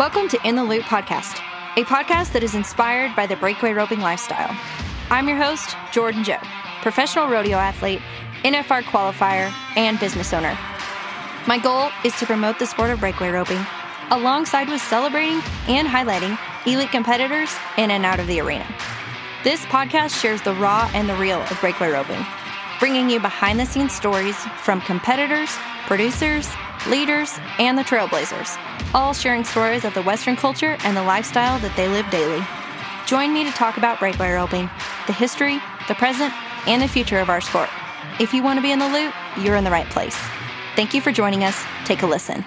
Welcome to In the Loop Podcast, a podcast that is inspired by the breakaway roping lifestyle. I'm your host, Jordan Joe, professional rodeo athlete, NFR qualifier, and business owner. My goal is to promote the sport of breakaway roping alongside with celebrating and highlighting elite competitors in and out of the arena. This podcast shares the raw and the real of breakaway roping, bringing you behind the scenes stories from competitors, producers, leaders, and the trailblazers, all sharing stories of the Western culture and the lifestyle that they live daily. Join me to talk about breakaway roping, the history, the present, and the future of our sport. If you want to be in the loop, you're in the right place. Thank you for joining us. Take a listen.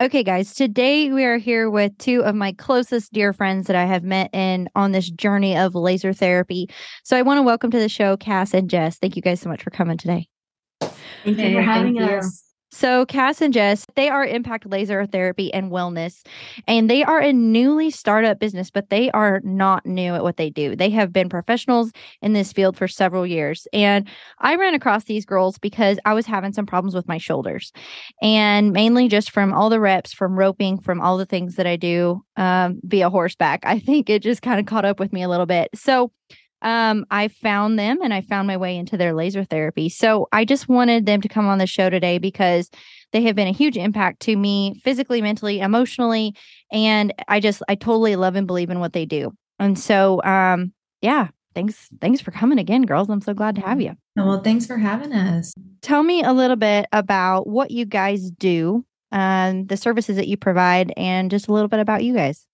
Okay, guys, today we are here with two of my closest dear friends that I have met in on this journey of laser therapy. So I want to welcome to the show Cass and Jess. Thank you guys so much for coming today. Thank you for having us. So, Cass and Jess, they are Impact Laser Therapy and Wellness, and they are a newly startup business, but they are not new at what they do. They have been professionals in this field for several years. And I ran across these girls because I was having some problems with my shoulders, and mainly just from all the reps, from roping, from all the things that I do um, via horseback. I think it just kind of caught up with me a little bit. So, um, I found them and I found my way into their laser therapy. So I just wanted them to come on the show today because they have been a huge impact to me physically, mentally, emotionally. And I just, I totally love and believe in what they do. And so, um, yeah, thanks. Thanks for coming again, girls. I'm so glad to have you. Well, thanks for having us. Tell me a little bit about what you guys do, um, the services that you provide, and just a little bit about you guys.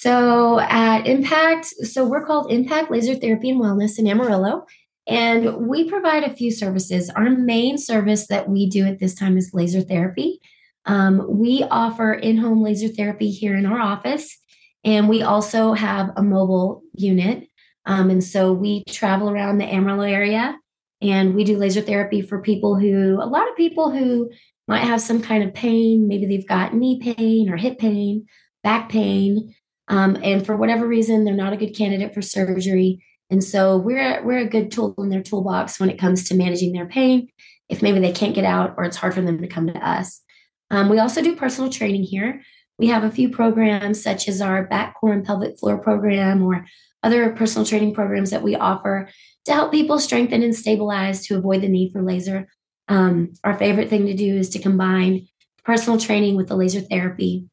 So at Impact, so we're called Impact Laser Therapy and Wellness in Amarillo. And we provide a few services. Our main service that we do at this time is laser therapy. Um, we offer in home laser therapy here in our office, and we also have a mobile unit. Um, and so we travel around the Amarillo area and we do laser therapy for people who, a lot of people who might have some kind of pain. Maybe they've got knee pain or hip pain, back pain. Um, and for whatever reason, they're not a good candidate for surgery. And so we're we're a good tool in their toolbox when it comes to managing their pain. If maybe they can't get out or it's hard for them to come to us. Um, we also do personal training here. We have a few programs such as our back core and pelvic floor program or other personal training programs that we offer to help people strengthen and stabilize to avoid the need for laser. Um, our favorite thing to do is to combine personal training with the laser therapy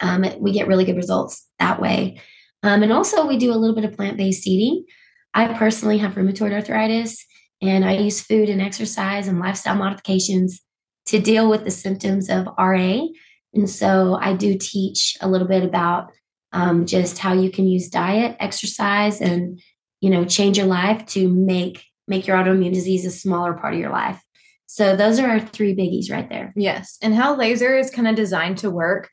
um, we get really good results that way. Um, and also, we do a little bit of plant based eating. I personally have rheumatoid arthritis, and I use food and exercise and lifestyle modifications to deal with the symptoms of RA. And so, I do teach a little bit about um, just how you can use diet, exercise, and you know change your life to make make your autoimmune disease a smaller part of your life. So those are our three biggies right there. Yes, and how laser is kind of designed to work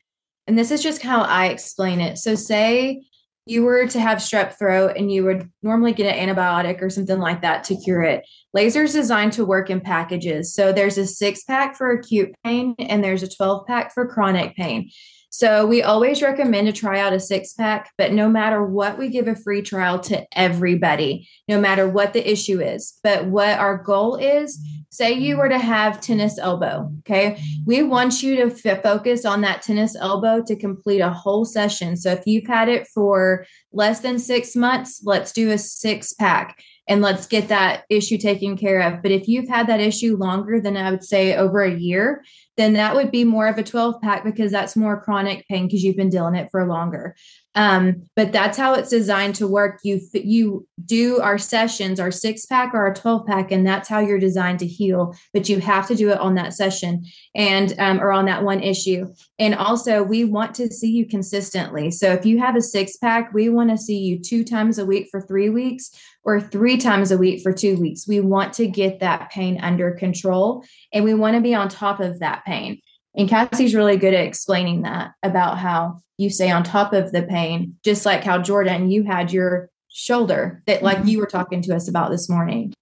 and this is just how I explain it. So, say you were to have strep throat and you would normally get an antibiotic or something like that to cure it. Laser is designed to work in packages. So, there's a six pack for acute pain and there's a 12 pack for chronic pain. So we always recommend to try out a six pack, but no matter what, we give a free trial to everybody, no matter what the issue is. But what our goal is say you were to have tennis elbow, okay? We want you to f- focus on that tennis elbow to complete a whole session. So if you've had it for less than six months, let's do a six pack and let's get that issue taken care of. But if you've had that issue longer than I would say over a year, then that would be more of a 12 pack because that's more chronic pain because you've been dealing it for longer. Um, but that's how it's designed to work. You you do our sessions, our six pack or our 12 pack, and that's how you're designed to heal. But you have to do it on that session and um, or on that one issue. And also, we want to see you consistently. So if you have a six pack, we want to see you two times a week for three weeks or three times a week for two weeks. We want to get that pain under control and we want to be on top of that pain. And Cassie's really good at explaining that about how you stay on top of the pain, just like how Jordan, you had your shoulder that like mm-hmm. you were talking to us about this morning.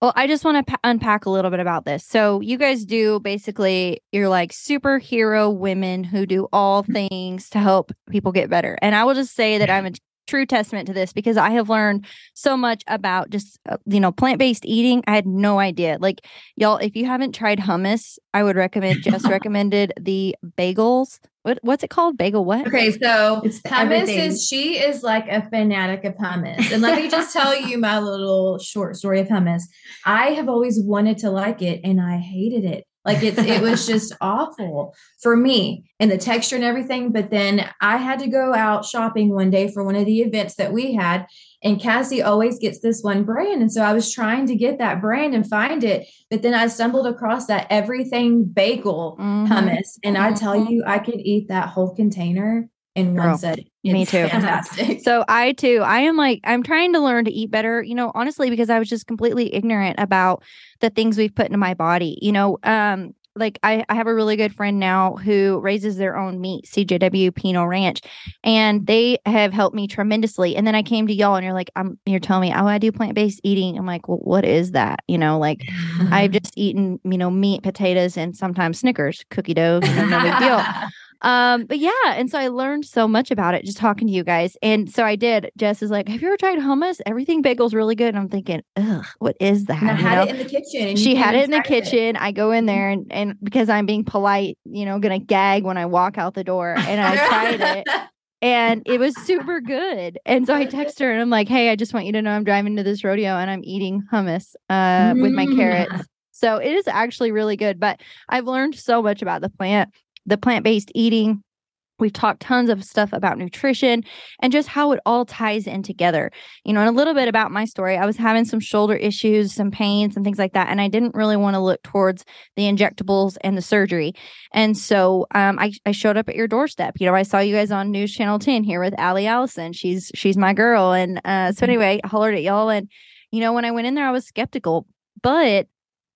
Well, I just want to p- unpack a little bit about this. So, you guys do basically, you're like superhero women who do all mm-hmm. things to help people get better. And I will just say that I'm a true testament to this because I have learned so much about just uh, you know plant-based eating. I had no idea. Like y'all if you haven't tried hummus, I would recommend just recommended the bagels. What what's it called? Bagel what? Okay, so it's hummus everything. is she is like a fanatic of hummus. And let me just tell you my little short story of hummus. I have always wanted to like it and I hated it. Like it's it was just awful for me and the texture and everything. But then I had to go out shopping one day for one of the events that we had. And Cassie always gets this one brand. And so I was trying to get that brand and find it. But then I stumbled across that everything bagel mm-hmm. hummus. And mm-hmm. I tell mm-hmm. you, I could eat that whole container in Girl, one setting. me too. Fantastic. So I too, I am like, I'm trying to learn to eat better, you know, honestly, because I was just completely ignorant about the things we've put into my body. You know, um, like I, I have a really good friend now who raises their own meat, CJW Pinot Ranch, and they have helped me tremendously. And then I came to y'all and you're like, I'm you're telling me, oh, I do plant-based eating. I'm like, well, what is that? You know, like I've just eaten, you know, meat, potatoes, and sometimes Snickers, cookie dough, you know, no big deal. Um, but yeah, and so I learned so much about it just talking to you guys. And so I did. Jess is like, Have you ever tried hummus? Everything bagel's really good. And I'm thinking, ugh, what is that? And I had know? it in the kitchen. she had it in the kitchen. It. I go in there and and because I'm being polite, you know, gonna gag when I walk out the door. And I tried it. and it was super good. And so I text her and I'm like, hey, I just want you to know I'm driving to this rodeo and I'm eating hummus uh, mm. with my carrots. Mm. So it is actually really good. But I've learned so much about the plant the plant based eating. We've talked tons of stuff about nutrition and just how it all ties in together. You know, and a little bit about my story. I was having some shoulder issues, some pains, and things like that. And I didn't really want to look towards the injectables and the surgery. And so um, I, I showed up at your doorstep. You know, I saw you guys on News Channel 10 here with Allie Allison. She's she's my girl. And uh, so mm-hmm. anyway, I hollered at y'all. And, you know, when I went in there, I was skeptical. But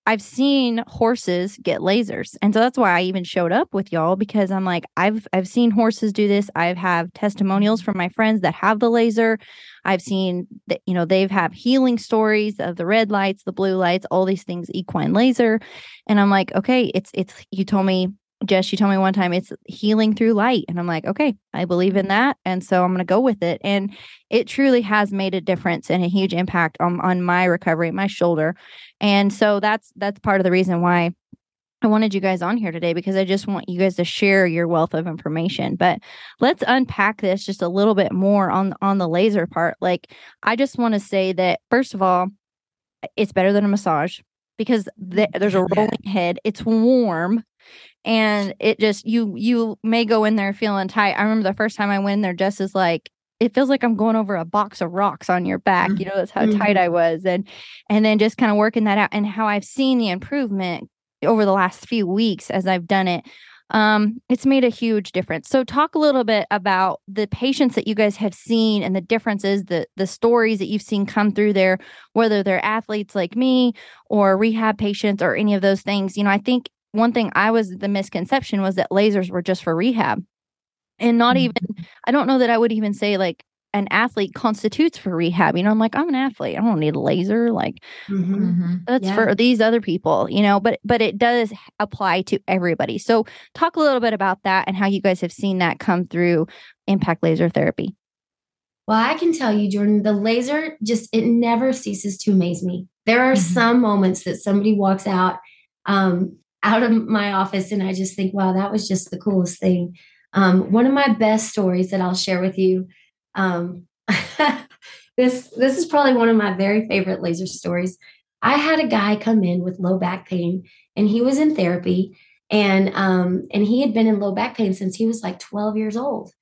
I've seen horses get lasers. And so that's why I even showed up with y'all because I'm like I've I've seen horses do this. I've have testimonials from my friends that have the laser. I've seen that you know they've have healing stories of the red lights, the blue lights, all these things equine laser. And I'm like, okay, it's it's you told me Jess, you told me one time it's healing through light. And I'm like, okay, I believe in mm-hmm. that. And so I'm going to go with it. And it truly has made a difference and a huge impact on, on my recovery, my shoulder. And so that's, that's part of the reason why I wanted you guys on here today because I just want you guys to share your wealth of information. But let's unpack this just a little bit more on, on the laser part. Like, I just want to say that, first of all, it's better than a massage because th- there's a rolling head. It's warm and it just you you may go in there feeling tight. I remember the first time I went in there, just as like it feels like I'm going over a box of rocks on your back. You know, that's how mm-hmm. tight I was, and and then just kind of working that out, and how I've seen the improvement over the last few weeks as I've done it. Um, it's made a huge difference. So, talk a little bit about the patients that you guys have seen and the differences, the the stories that you've seen come through there, whether they're athletes like me or rehab patients or any of those things. You know, I think one thing I was the misconception was that lasers were just for rehab. And not mm-hmm. even, I don't know that I would even say like an athlete constitutes for rehab. You know, I'm like, I'm an athlete. I don't need a laser. Like mm-hmm. mm-hmm. that's yeah. for these other people, you know, but but it does apply to everybody. So talk a little bit about that and how you guys have seen that come through impact laser therapy. Well, I can tell you, Jordan, the laser just it never ceases to amaze me. There are mm-hmm. some moments that somebody walks out um, out of my office and I just think, wow, that was just the coolest thing. Um, one of my best stories that I'll share with you. Um, this this is probably one of my very favorite laser stories. I had a guy come in with low back pain, and he was in therapy, and um, and he had been in low back pain since he was like 12 years old,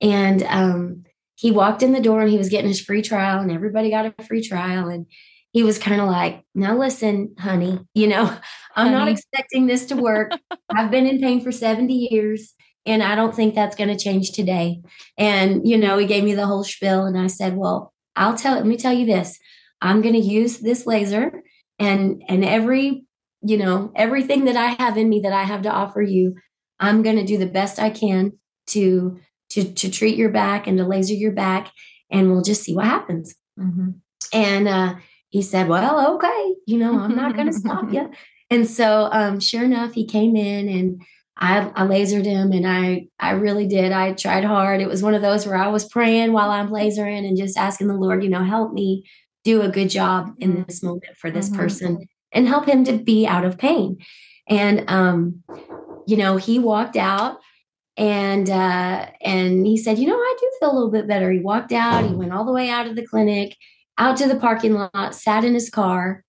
and um, he walked in the door and he was getting his free trial, and everybody got a free trial, and he was kind of like, now listen, honey, you know, I'm honey. not expecting this to work. I've been in pain for 70 years and I don't think that's going to change today. And, you know, he gave me the whole spiel and I said, well, I'll tell, let me tell you this. I'm going to use this laser and, and every, you know, everything that I have in me that I have to offer you, I'm going to do the best I can to, to, to treat your back and to laser your back and we'll just see what happens. Mm-hmm. And uh, he said, Well, okay, you know, I'm not going to stop you. And so, um, sure enough, he came in and I, I lasered him and I, I really did. I tried hard. It was one of those where I was praying while I'm lasering and just asking the Lord, you know, help me do a good job in mm-hmm. this moment for this mm-hmm. person and help him to be out of pain. And, um, you know, he walked out and uh, and he said, you know, I do feel a little bit better. He walked out. He went all the way out of the clinic, out to the parking lot, sat in his car,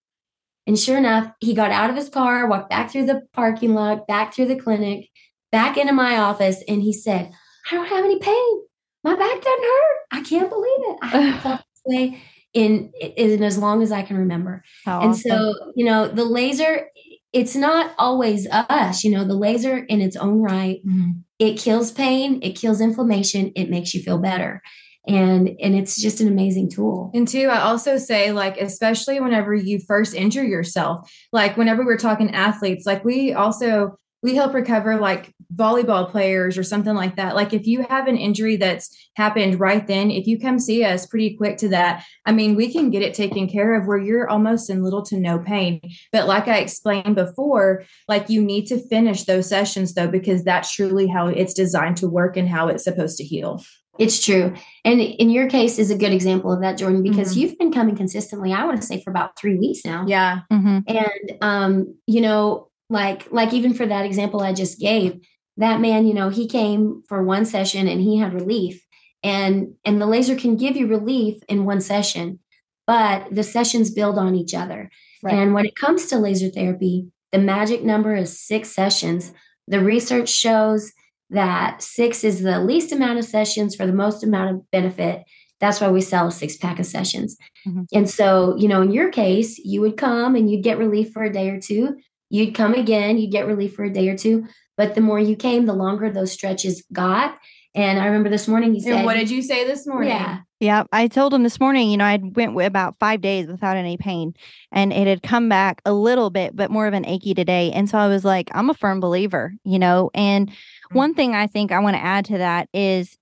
and sure enough, he got out of his car, walked back through the parking lot, back through the clinic, back into my office, and he said, I don't have any pain. My back doesn't hurt. I can't believe it. I haven't felt this way in, in as long as I can remember. How and awesome. so, you know, the laser it's not always us you know the laser in its own right mm-hmm. it kills pain it kills inflammation it makes you feel better and and it's just an amazing tool and two i also say like especially whenever you first injure yourself like whenever we're talking athletes like we also we help recover like volleyball players or something like that. Like if you have an injury that's happened right then, if you come see us pretty quick to that, I mean, we can get it taken care of where you're almost in little to no pain. But like I explained before, like you need to finish those sessions though, because that's truly how it's designed to work and how it's supposed to heal. It's true. And in your case is a good example of that, Jordan, because mm-hmm. you've been coming consistently, I want to say for about three weeks now. Yeah. Mm-hmm. And um, you know, like like even for that example I just gave, that man, you know, he came for one session and he had relief. And and the laser can give you relief in one session, but the sessions build on each other. Right. And when it comes to laser therapy, the magic number is 6 sessions. The research shows that 6 is the least amount of sessions for the most amount of benefit. That's why we sell a six pack of sessions. Mm-hmm. And so, you know, in your case, you would come and you'd get relief for a day or two. You'd come again, you'd get relief for a day or two. But the more you came, the longer those stretches got. And I remember this morning he said, and "What did you say this morning?" Yeah, yeah. I told him this morning. You know, I went about five days without any pain, and it had come back a little bit, but more of an achy today. And so I was like, "I'm a firm believer," you know. And. One thing I think I want to add to that is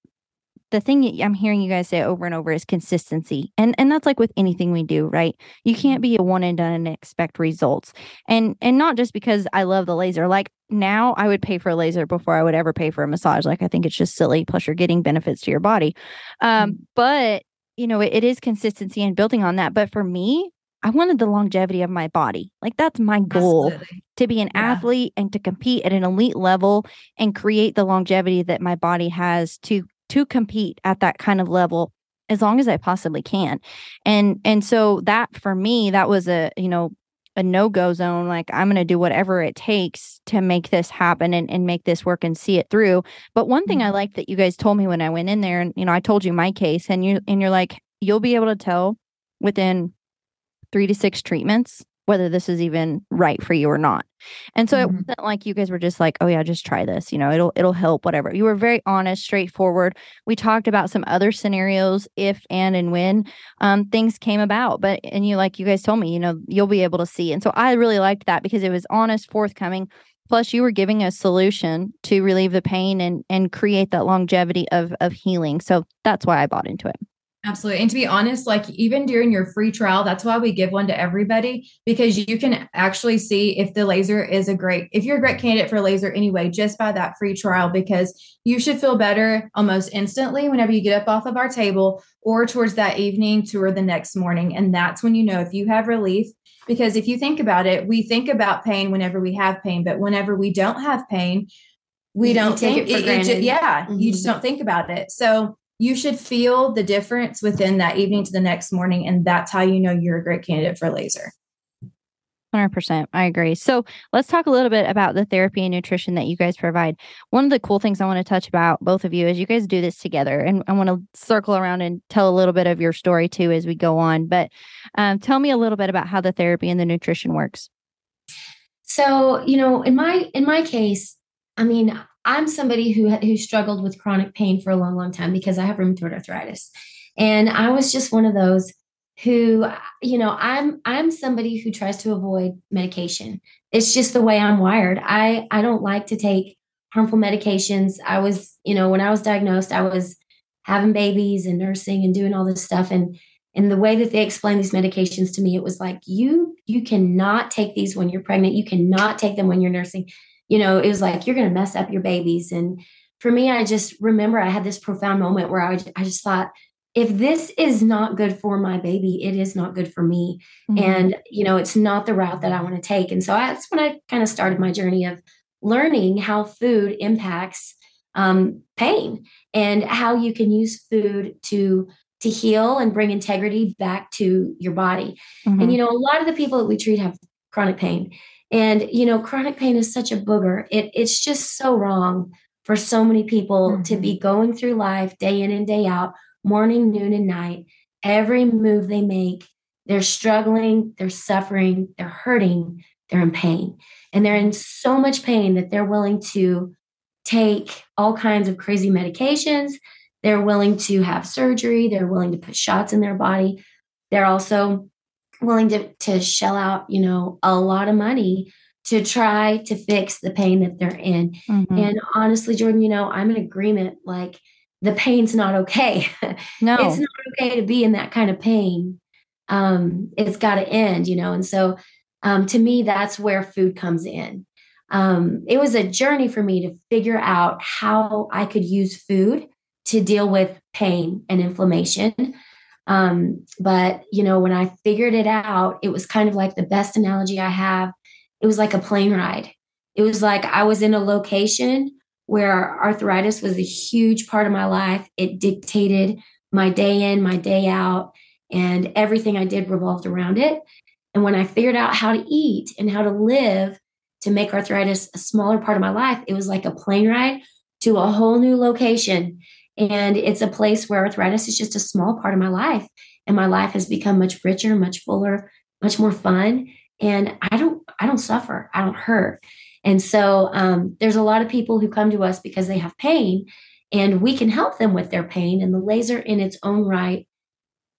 the thing I'm hearing you guys say over and over is consistency. And and that's like with anything we do, right? You can't mm-hmm. be a one and done and expect results. And and not just because I love the laser. Like now I would pay for a laser before I would ever pay for a massage. Like I think it's just silly. Plus you're getting benefits to your body. Um, mm-hmm. but you know, it, it is consistency and building on that. But for me, I wanted the longevity of my body. Like that's my goal Absolutely. to be an yeah. athlete and to compete at an elite level and create the longevity that my body has to to compete at that kind of level as long as I possibly can. And and so that for me that was a, you know, a no-go zone like I'm going to do whatever it takes to make this happen and, and make this work and see it through. But one thing I mm-hmm. like that you guys told me when I went in there and you know I told you my case and you and you're like you'll be able to tell within 3 to 6 treatments whether this is even right for you or not. And so mm-hmm. it wasn't like you guys were just like, "Oh yeah, just try this, you know, it'll it'll help whatever." You were very honest, straightforward. We talked about some other scenarios if and and when um things came about, but and you like you guys told me, you know, you'll be able to see. And so I really liked that because it was honest, forthcoming. Plus you were giving a solution to relieve the pain and and create that longevity of of healing. So that's why I bought into it. Absolutely. And to be honest, like even during your free trial, that's why we give one to everybody because you can actually see if the laser is a great, if you're a great candidate for laser anyway, just by that free trial, because you should feel better almost instantly whenever you get up off of our table or towards that evening to the next morning. And that's when you know if you have relief. Because if you think about it, we think about pain whenever we have pain, but whenever we don't have pain, we you don't take it for granted. It, yeah, mm-hmm. you just don't think about it. So you should feel the difference within that evening to the next morning. And that's how you know you're a great candidate for laser. 100%. I agree. So let's talk a little bit about the therapy and nutrition that you guys provide. One of the cool things I want to touch about, both of you, is you guys do this together. And I want to circle around and tell a little bit of your story too as we go on. But um, tell me a little bit about how the therapy and the nutrition works. So, you know, in my in my case, I mean, I'm somebody who who struggled with chronic pain for a long, long time because I have rheumatoid arthritis, and I was just one of those who, you know, I'm I'm somebody who tries to avoid medication. It's just the way I'm wired. I I don't like to take harmful medications. I was, you know, when I was diagnosed, I was having babies and nursing and doing all this stuff, and and the way that they explained these medications to me it was like you you cannot take these when you're pregnant you cannot take them when you're nursing you know it was like you're going to mess up your babies and for me i just remember i had this profound moment where i, I just thought if this is not good for my baby it is not good for me mm-hmm. and you know it's not the route that i want to take and so that's when i kind of started my journey of learning how food impacts um, pain and how you can use food to to heal and bring integrity back to your body. Mm-hmm. And you know, a lot of the people that we treat have chronic pain. And you know, chronic pain is such a booger. It, it's just so wrong for so many people mm-hmm. to be going through life day in and day out, morning, noon, and night. Every move they make, they're struggling, they're suffering, they're hurting, they're in pain. And they're in so much pain that they're willing to take all kinds of crazy medications they're willing to have surgery, they're willing to put shots in their body. They're also willing to, to shell out, you know, a lot of money to try to fix the pain that they're in. Mm-hmm. And honestly, Jordan, you know, I'm in agreement. Like the pain's not okay. No, it's not okay to be in that kind of pain. Um, it's got to end, you know. And so, um, to me, that's where food comes in. Um, it was a journey for me to figure out how I could use food to deal with pain and inflammation. Um, but you know, when I figured it out, it was kind of like the best analogy I have. It was like a plane ride. It was like I was in a location where arthritis was a huge part of my life. It dictated my day in, my day out, and everything I did revolved around it. And when I figured out how to eat and how to live to make arthritis a smaller part of my life, it was like a plane ride to a whole new location. And it's a place where arthritis is just a small part of my life. And my life has become much richer, much fuller, much more fun. And I don't, I don't suffer. I don't hurt. And so um, there's a lot of people who come to us because they have pain and we can help them with their pain. And the laser in its own right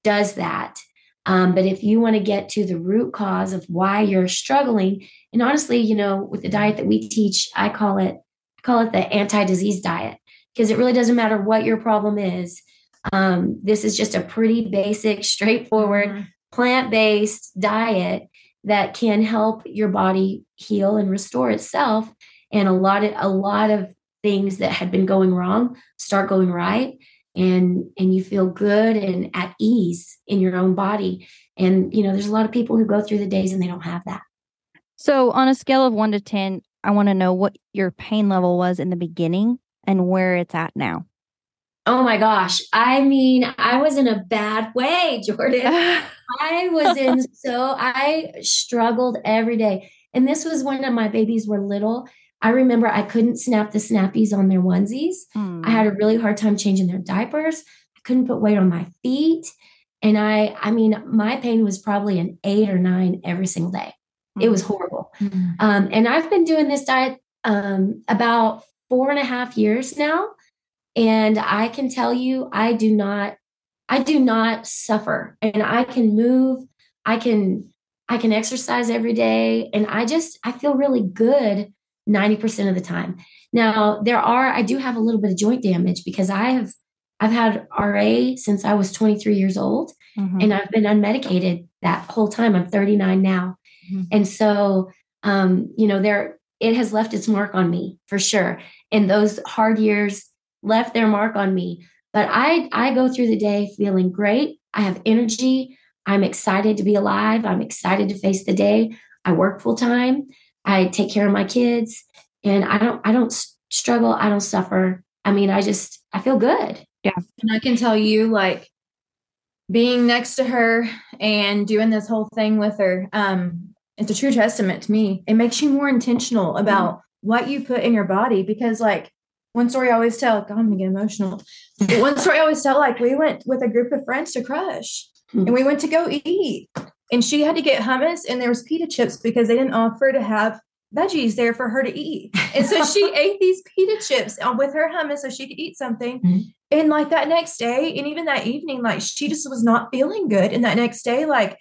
does that. Um, but if you want to get to the root cause of why you're struggling, and honestly, you know, with the diet that we teach, I call it, I call it the anti-disease diet because it really doesn't matter what your problem is. Um, this is just a pretty basic, straightforward, mm-hmm. plant based diet that can help your body heal and restore itself. And a lot of a lot of things that had been going wrong start going right and and you feel good and at ease in your own body and you know there's a lot of people who go through the days and they don't have that so on a scale of 1 to 10 i want to know what your pain level was in the beginning and where it's at now? Oh my gosh. I mean, I was in a bad way, Jordan. I was in so, I struggled every day. And this was when my babies were little. I remember I couldn't snap the snappies on their onesies. Mm. I had a really hard time changing their diapers. I couldn't put weight on my feet. And I, I mean, my pain was probably an eight or nine every single day. Mm. It was horrible. Mm. Um, and I've been doing this diet um, about four and a half years now. And I can tell you, I do not, I do not suffer and I can move. I can, I can exercise every day. And I just, I feel really good 90% of the time. Now, there are, I do have a little bit of joint damage because I have, I've had RA since I was 23 years old mm-hmm. and I've been unmedicated that whole time. I'm 39 now. Mm-hmm. And so, um, you know, there, it has left its mark on me for sure and those hard years left their mark on me. But i i go through the day feeling great. I have energy. I'm excited to be alive. I'm excited to face the day. I work full time i take care of my kids. And i don't i don't struggle. I don't suffer. I mean i just i feel good. Yeah. And i can tell you like being next to her and doing this whole thing with her um it's a true testament to me. It makes you more intentional about what you put in your body because like one story I always tell, God, I'm gonna get emotional. But one story I always tell, like we went with a group of friends to crush mm-hmm. and we went to go eat. And she had to get hummus and there was pita chips because they didn't offer to have veggies there for her to eat. And so she ate these pita chips with her hummus so she could eat something. Mm-hmm. And like that next day, and even that evening, like she just was not feeling good. And that next day, like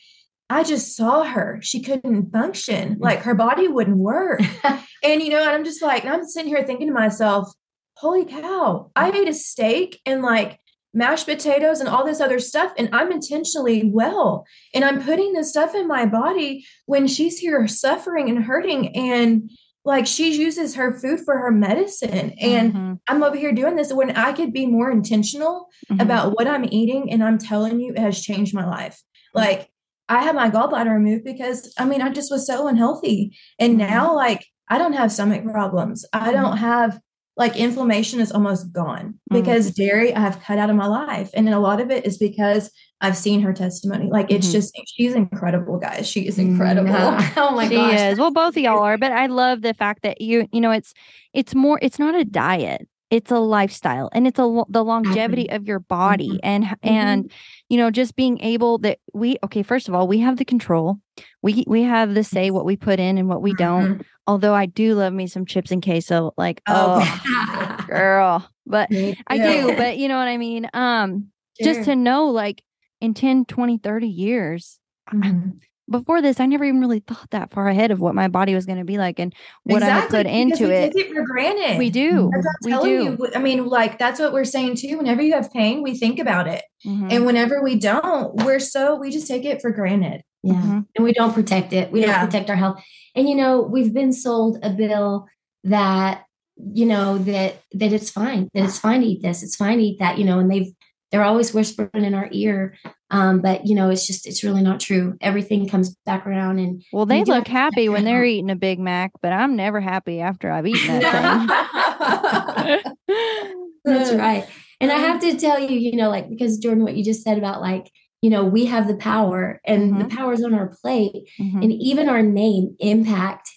I just saw her. She couldn't function. Like her body wouldn't work. and, you know, and I'm just like, I'm sitting here thinking to myself, holy cow, I ate a steak and like mashed potatoes and all this other stuff and i'm intentionally well and i'm putting this stuff in my body when she's here suffering and hurting and like she uses her food for her medicine and mm-hmm. i'm over here doing this when i could be more intentional mm-hmm. about what i'm eating and i'm telling you it has changed my life like i had my gallbladder removed because i mean i just was so unhealthy and mm-hmm. now like i don't have stomach problems i mm-hmm. don't have like inflammation is almost gone because mm-hmm. dairy I've cut out of my life. And a lot of it is because I've seen her testimony. Like it's mm-hmm. just she's incredible, guys. She is incredible. oh my gosh. she gosh. Is. Well, both of y'all are, but I love the fact that you, you know, it's it's more it's not a diet. It's a lifestyle and it's a the longevity mm-hmm. of your body mm-hmm. and mm-hmm. and you know just being able that we okay first of all we have the control we we have the say what we put in and what we don't mm-hmm. Although I do love me some chips and queso, like oh, oh girl, but I do. But you know what I mean. Um, sure. just to know, like in 10, 20, 30 years. Mm-hmm. Before this, I never even really thought that far ahead of what my body was going to be like and what exactly, I put into we it. Take it for granted. We do. we do. You, I mean, like that's what we're saying too. Whenever you have pain, we think about it, mm-hmm. and whenever we don't, we're so we just take it for granted. Yeah. Mm-hmm. And we don't protect it. We yeah. don't protect our health. And you know, we've been sold a bill that, you know, that that it's fine, that it's fine to eat this, it's fine to eat that, you know, and they've they're always whispering in our ear. Um, but you know, it's just it's really not true. Everything comes back around and well, they look happy when they're eating a Big Mac, but I'm never happy after I've eaten that thing. That's right. And I have to tell you, you know, like because Jordan, what you just said about like you know, we have the power and mm-hmm. the power's on our plate. Mm-hmm. And even our name, Impact,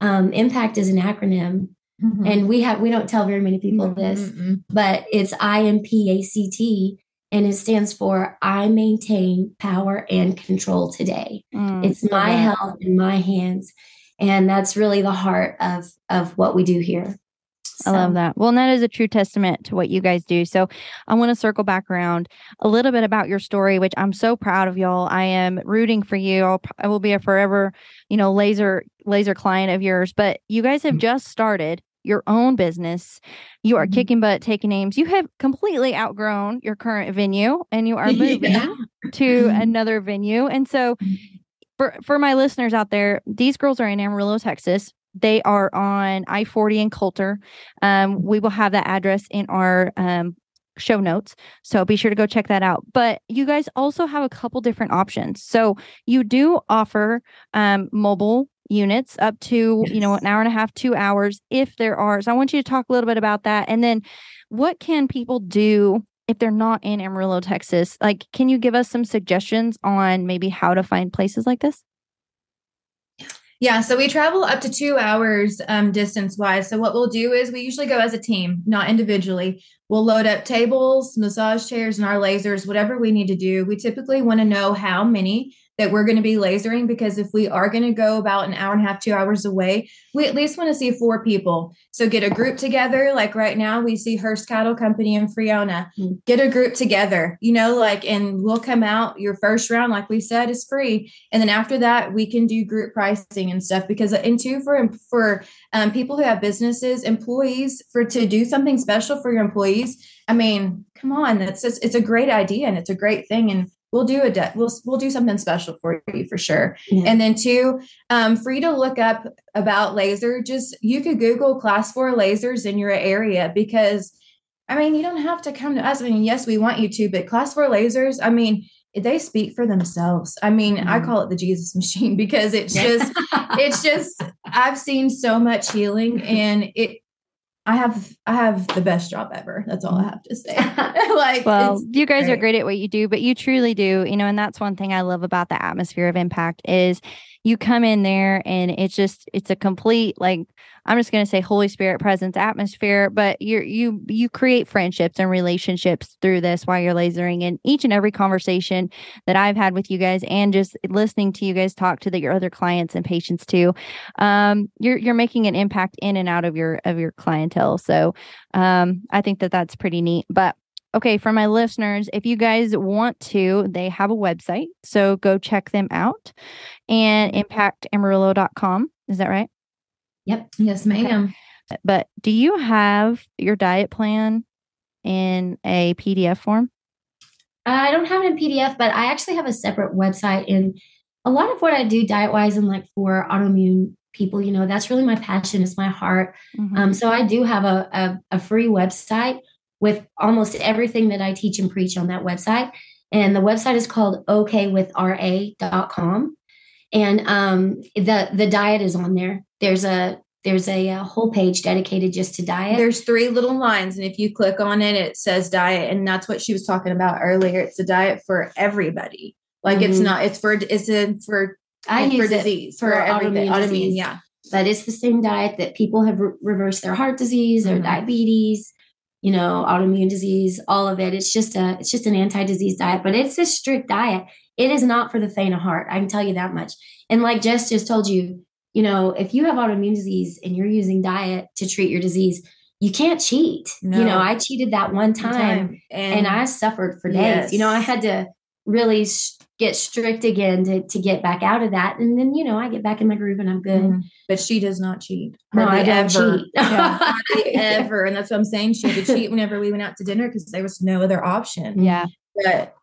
um, Impact is an acronym. Mm-hmm. And we have we don't tell very many people this, but it's I M P A C T and it stands for I maintain power and control today. Mm, it's my health in my hands. And that's really the heart of of what we do here. So. I love that. Well, and that is a true testament to what you guys do. So I want to circle back around a little bit about your story, which I'm so proud of y'all. I am rooting for you. I'll, I will be a forever, you know, laser laser client of yours. But you guys have mm-hmm. just started your own business. You are mm-hmm. kicking butt, taking names. You have completely outgrown your current venue, and you are moving yeah. to mm-hmm. another venue. And so. Mm-hmm. For, for my listeners out there, these girls are in Amarillo, Texas. They are on I 40 and Coulter. Um, we will have that address in our um, show notes. So be sure to go check that out. But you guys also have a couple different options. So you do offer um, mobile units up to, yes. you know, an hour and a half, two hours if there are. So I want you to talk a little bit about that. And then what can people do if they're not in Amarillo, Texas? Like, can you give us some suggestions on maybe how to find places like this? Yeah, so we travel up to two hours um, distance wise. So what we'll do is we usually go as a team, not individually. We'll load up tables, massage chairs, and our lasers, whatever we need to do. We typically want to know how many that we're going to be lasering because if we are going to go about an hour and a half, two hours away, we at least want to see four people. So get a group together. Like right now, we see Hearst Cattle Company in Friona. Mm-hmm. Get a group together, you know, like, and we'll come out. Your first round, like we said, is free, and then after that, we can do group pricing and stuff. Because and two for for um, people who have businesses, employees, for to do something special for your employees. I mean, come on, that's just, it's a great idea and it's a great thing. And we'll do a de- we'll we'll do something special for you for sure. Yeah. And then two, um, for you to look up about laser, just you could Google class four lasers in your area because I mean you don't have to come to us. I mean, yes, we want you to, but class four lasers, I mean, they speak for themselves. I mean, mm-hmm. I call it the Jesus machine because it's just it's just I've seen so much healing and it I have I have the best job ever. That's all I have to say. like well, you guys great. are great at what you do, but you truly do, you know, and that's one thing I love about the atmosphere of impact is you come in there and it's just it's a complete like I'm just going to say Holy Spirit presence atmosphere, but you you you create friendships and relationships through this while you're lasering. And each and every conversation that I've had with you guys, and just listening to you guys talk to the, your other clients and patients too, um, you're you're making an impact in and out of your of your clientele. So um, I think that that's pretty neat. But okay, for my listeners, if you guys want to, they have a website. So go check them out and impactamarillo.com. Is that right? Yep. Yes, ma'am. Okay. But do you have your diet plan in a PDF form? I don't have it in PDF, but I actually have a separate website. And a lot of what I do diet wise and like for autoimmune people, you know, that's really my passion. It's my heart. Mm-hmm. Um, so I do have a, a, a free website with almost everything that I teach and preach on that website. And the website is called okwithra.com. And um, the the diet is on there. There's a there's a, a, whole page dedicated just to diet. There's three little lines, and if you click on it, it says diet, and that's what she was talking about earlier. It's a diet for everybody. Like mm-hmm. it's not. It's for. It's in for. I use for disease for, for everything. Autoimmune, autoimmune, yeah. But it's the same diet that people have re- reversed their heart disease, their mm-hmm. diabetes, you know, autoimmune disease, all of it. It's just a. It's just an anti-disease diet, but it's a strict diet. It is not for the faint of heart. I can tell you that much. And like Jess just told you, you know, if you have autoimmune disease and you're using diet to treat your disease, you can't cheat. No. You know, I cheated that one time, time. And, and, I suffered for days. Yes. You know, I had to really sh- get strict again to, to get back out of that. And then, you know, I get back in my groove and I'm good. Mm-hmm. But she does not cheat. No, I don't ever. cheat. yeah, ever. And that's what I'm saying. She to cheat whenever we went out to dinner because there was no other option. Yeah. But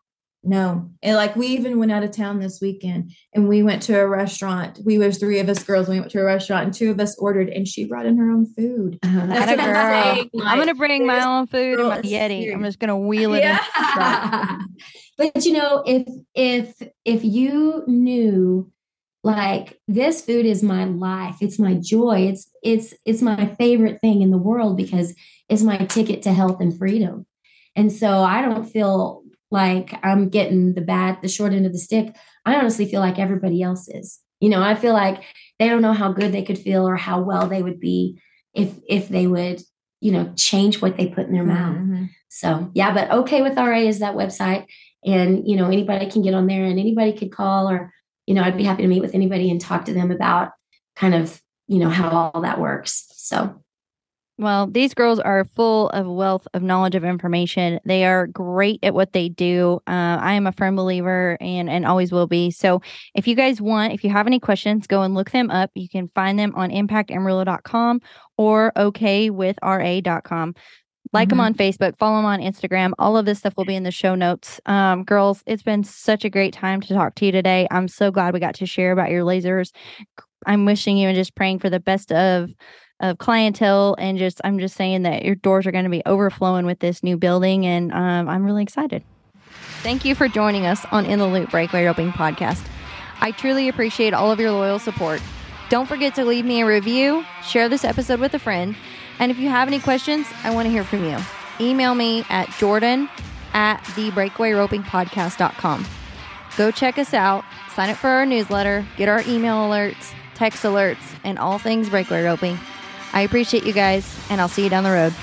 no. And like we even went out of town this weekend and we went to a restaurant. We was three of us girls. We went to a restaurant and two of us ordered and she brought in her own food. Uh, That's a girl. I'm, like, I'm gonna bring my own food and my Yeti. I'm just gonna wheel it yeah. in. but you know, if if if you knew like this food is my life, it's my joy, it's it's it's my favorite thing in the world because it's my ticket to health and freedom. And so I don't feel like I'm getting the bad, the short end of the stick. I honestly feel like everybody else is. You know, I feel like they don't know how good they could feel or how well they would be if if they would, you know, change what they put in their mouth. Mm-hmm. So yeah, but okay with RA is that website. And you know, anybody can get on there and anybody could call or, you know, I'd be happy to meet with anybody and talk to them about kind of, you know, how all that works. So well, these girls are full of wealth of knowledge of information. They are great at what they do. Uh, I am a firm believer and and always will be. So, if you guys want, if you have any questions, go and look them up. You can find them on impactamarillo.com or okwithra.com. Like mm-hmm. them on Facebook, follow them on Instagram. All of this stuff will be in the show notes. Um, girls, it's been such a great time to talk to you today. I'm so glad we got to share about your lasers. I'm wishing you and just praying for the best of of clientele and just i'm just saying that your doors are going to be overflowing with this new building and um, i'm really excited. Thank you for joining us on in the loop breakaway roping podcast. I truly appreciate all of your loyal support. Don't forget to leave me a review share this episode with a friend and if you have any questions i want to hear from you. Email me at jordan at the breakaway roping podcast.com go check us out sign up for our newsletter get our email alerts text alerts and all things breakaway roping I appreciate you guys, and I'll see you down the road.